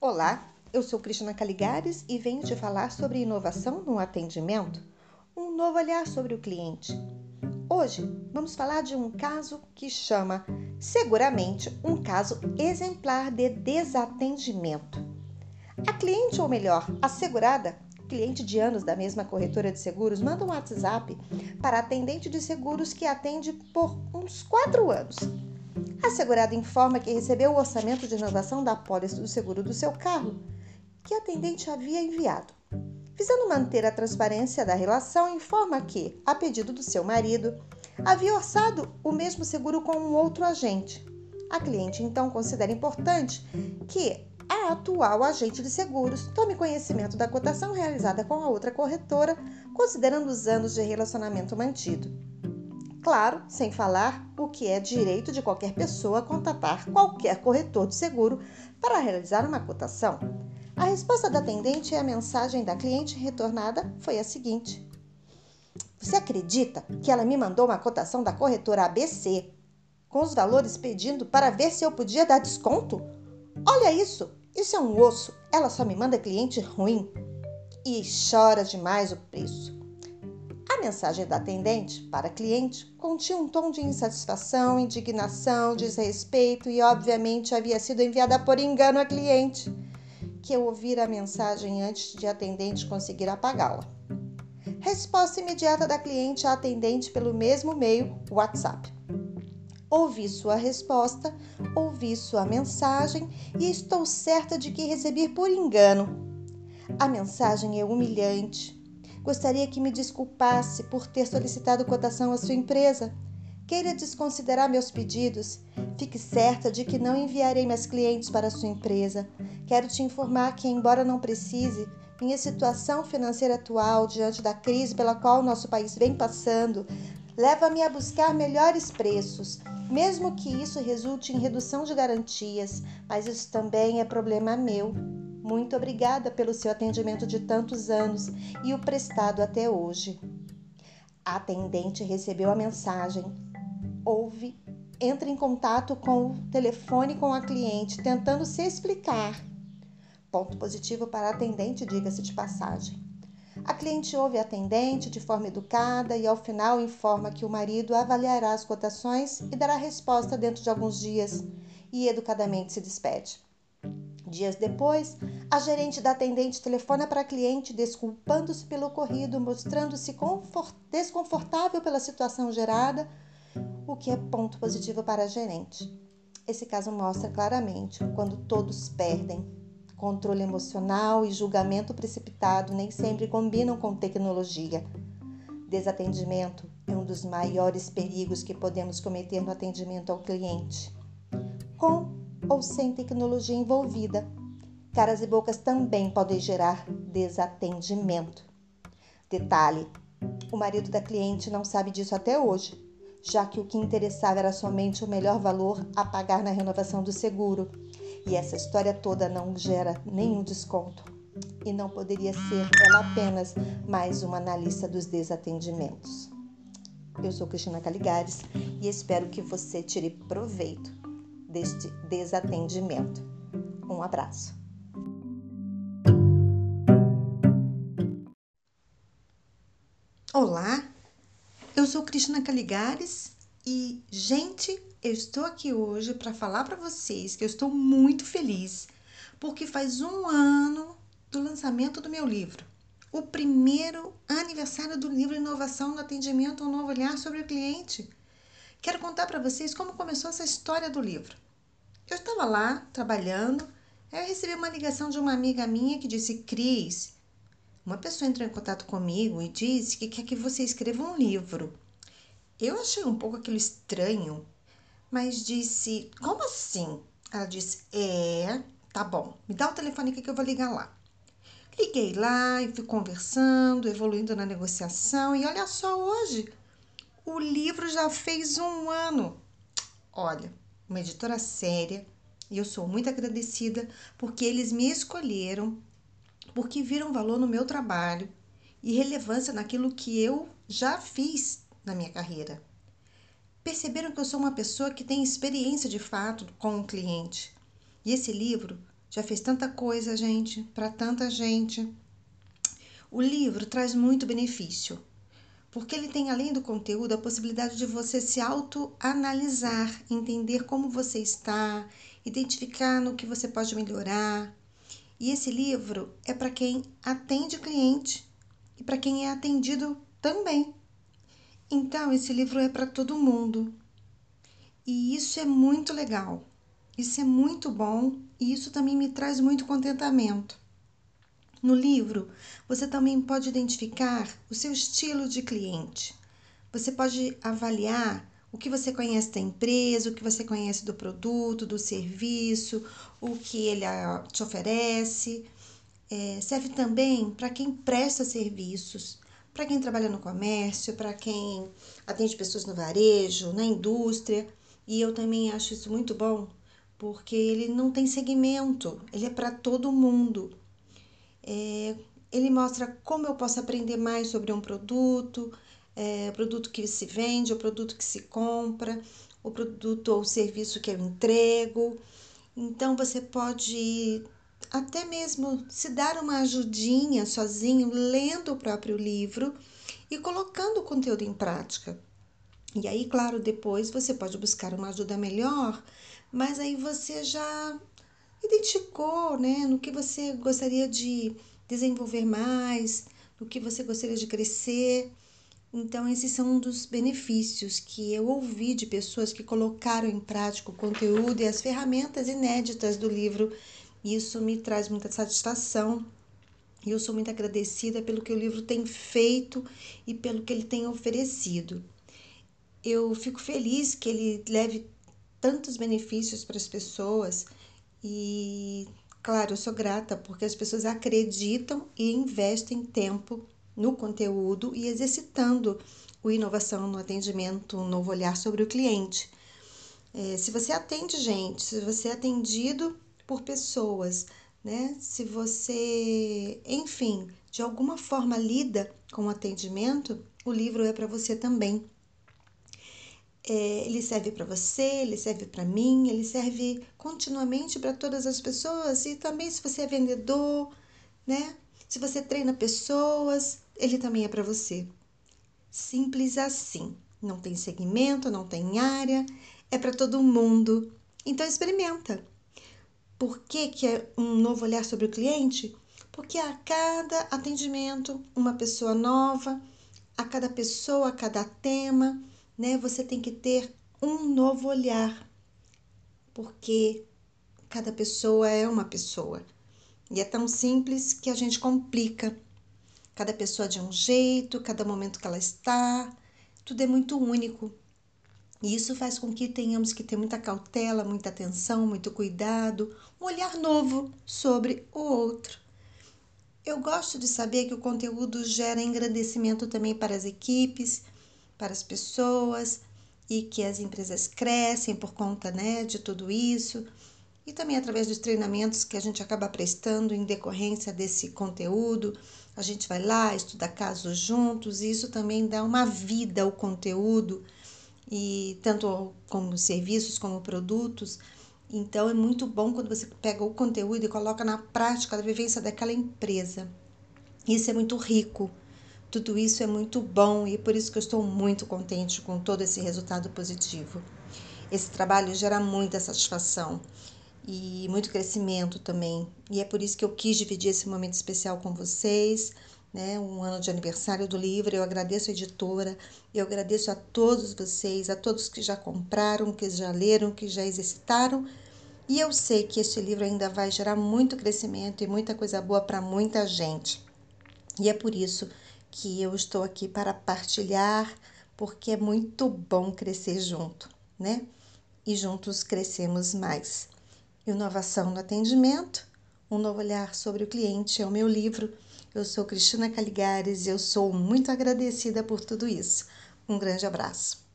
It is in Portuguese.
Olá, eu sou Cristina Caligares e venho te falar sobre inovação no atendimento, um novo olhar sobre o cliente. Hoje vamos falar de um caso que chama seguramente um caso exemplar de desatendimento. A cliente, ou melhor, a segurada, cliente de anos da mesma corretora de seguros, manda um WhatsApp para atendente de seguros que atende por uns quatro anos a segurada informa que recebeu o orçamento de inovação da pólice do seguro do seu carro, que a atendente havia enviado. Visando manter a transparência da relação, informa que, a pedido do seu marido, havia orçado o mesmo seguro com um outro agente. A cliente então considera importante que a atual agente de seguros tome conhecimento da cotação realizada com a outra corretora, considerando os anos de relacionamento mantido. Claro, sem falar o que é direito de qualquer pessoa contatar qualquer corretor de seguro para realizar uma cotação. A resposta da atendente e a mensagem da cliente retornada foi a seguinte: Você acredita que ela me mandou uma cotação da corretora ABC com os valores pedindo para ver se eu podia dar desconto? Olha isso! Isso é um osso. Ela só me manda cliente ruim e chora demais o preço. A mensagem da atendente para a cliente continha um tom de insatisfação, indignação, desrespeito e, obviamente, havia sido enviada por engano à cliente, que ouvira a mensagem antes de a atendente conseguir apagá-la. Resposta imediata da cliente à atendente pelo mesmo meio, WhatsApp. Ouvi sua resposta, ouvi sua mensagem e estou certa de que recebi por engano. A mensagem é humilhante Gostaria que me desculpasse por ter solicitado cotação à sua empresa. Queira desconsiderar meus pedidos. Fique certa de que não enviarei mais clientes para a sua empresa. Quero te informar que, embora não precise, minha situação financeira atual, diante da crise pela qual nosso país vem passando, leva-me a buscar melhores preços, mesmo que isso resulte em redução de garantias, mas isso também é problema meu. Muito obrigada pelo seu atendimento de tantos anos e o prestado até hoje. A atendente recebeu a mensagem. Ouve, entra em contato com o telefone com a cliente, tentando se explicar. Ponto positivo para a atendente, diga-se de passagem. A cliente ouve a atendente de forma educada e, ao final, informa que o marido avaliará as cotações e dará resposta dentro de alguns dias e educadamente se despede. Dias depois, a gerente da atendente telefona para a cliente desculpando-se pelo ocorrido, mostrando-se desconfortável pela situação gerada, o que é ponto positivo para a gerente. Esse caso mostra claramente quando todos perdem. Controle emocional e julgamento precipitado nem sempre combinam com tecnologia. Desatendimento é um dos maiores perigos que podemos cometer no atendimento ao cliente. Com ou sem tecnologia envolvida. Caras e bocas também podem gerar desatendimento. Detalhe: o marido da cliente não sabe disso até hoje, já que o que interessava era somente o melhor valor a pagar na renovação do seguro. E essa história toda não gera nenhum desconto. E não poderia ser ela apenas mais uma analista dos desatendimentos. Eu sou Cristina Caligares e espero que você tire proveito deste desatendimento. Um abraço. Olá, eu sou Cristina Caligares e, gente, eu estou aqui hoje para falar para vocês que eu estou muito feliz porque faz um ano do lançamento do meu livro. O primeiro aniversário do livro Inovação no Atendimento, um novo olhar sobre o cliente. Quero contar para vocês como começou essa história do livro. Eu estava lá trabalhando, aí eu recebi uma ligação de uma amiga minha que disse: Cris, uma pessoa entrou em contato comigo e disse que quer que você escreva um livro. Eu achei um pouco aquilo estranho, mas disse: Como assim? Ela disse: É, tá bom, me dá o telefone aqui que eu vou ligar lá. Liguei lá e fui conversando, evoluindo na negociação, e olha só hoje o livro já fez um ano. Olha, uma editora séria, e eu sou muito agradecida porque eles me escolheram, porque viram valor no meu trabalho e relevância naquilo que eu já fiz na minha carreira. Perceberam que eu sou uma pessoa que tem experiência de fato com o cliente. E esse livro já fez tanta coisa, gente, para tanta gente. O livro traz muito benefício, porque ele tem, além do conteúdo, a possibilidade de você se autoanalisar, entender como você está, identificar no que você pode melhorar. E esse livro é para quem atende cliente e para quem é atendido também. Então, esse livro é para todo mundo. E isso é muito legal. Isso é muito bom e isso também me traz muito contentamento. No livro, você também pode identificar o seu estilo de cliente. Você pode avaliar o que você conhece da empresa, o que você conhece do produto, do serviço, o que ele ah, te oferece. É, serve também para quem presta serviços para quem trabalha no comércio, para quem atende pessoas no varejo, na indústria. E eu também acho isso muito bom, porque ele não tem segmento, ele é para todo mundo. É, ele mostra como eu posso aprender mais sobre um produto, é, produto que se vende, o produto que se compra, o produto ou serviço que eu entrego. Então você pode até mesmo se dar uma ajudinha sozinho, lendo o próprio livro e colocando o conteúdo em prática. E aí, claro, depois você pode buscar uma ajuda melhor, mas aí você já identificou, né, no que você gostaria de desenvolver mais, no que você gostaria de crescer. Então, esses são um dos benefícios que eu ouvi de pessoas que colocaram em prática o conteúdo e as ferramentas inéditas do livro isso me traz muita satisfação e eu sou muito agradecida pelo que o livro tem feito e pelo que ele tem oferecido. Eu fico feliz que ele leve tantos benefícios para as pessoas e, claro, eu sou grata porque as pessoas acreditam e investem tempo no conteúdo e exercitando o inovação no atendimento, um novo olhar sobre o cliente. É, se você atende gente, se você é atendido por pessoas, né? Se você, enfim, de alguma forma lida com o atendimento, o livro é para você também. É, ele serve para você, ele serve para mim, ele serve continuamente para todas as pessoas e também se você é vendedor, né? Se você treina pessoas, ele também é para você. Simples assim. Não tem segmento, não tem área, é para todo mundo. Então experimenta. Por que, que é um novo olhar sobre o cliente? Porque a cada atendimento, uma pessoa nova, a cada pessoa, a cada tema, né, você tem que ter um novo olhar. Porque cada pessoa é uma pessoa. E é tão simples que a gente complica. Cada pessoa de um jeito, cada momento que ela está, tudo é muito único. E isso faz com que tenhamos que ter muita cautela, muita atenção, muito cuidado, um olhar novo sobre o outro. Eu gosto de saber que o conteúdo gera engrandecimento também para as equipes, para as pessoas e que as empresas crescem por conta né, de tudo isso e também através dos treinamentos que a gente acaba prestando em decorrência desse conteúdo. A gente vai lá, estuda casos juntos e isso também dá uma vida ao conteúdo e tanto como serviços como produtos. Então é muito bom quando você pega o conteúdo e coloca na prática a vivência daquela empresa. Isso é muito rico. Tudo isso é muito bom e é por isso que eu estou muito contente com todo esse resultado positivo. Esse trabalho gera muita satisfação e muito crescimento também. E é por isso que eu quis dividir esse momento especial com vocês né, um ano de aniversário do livro. Eu agradeço a editora, eu agradeço a todos vocês, a todos que já compraram, que já leram, que já exercitaram. E eu sei que este livro ainda vai gerar muito crescimento e muita coisa boa para muita gente. E é por isso que eu estou aqui para partilhar, porque é muito bom crescer junto, né? E juntos crescemos mais. Inovação no atendimento, um novo olhar sobre o cliente é o meu livro eu sou Cristina Caligares e eu sou muito agradecida por tudo isso. Um grande abraço.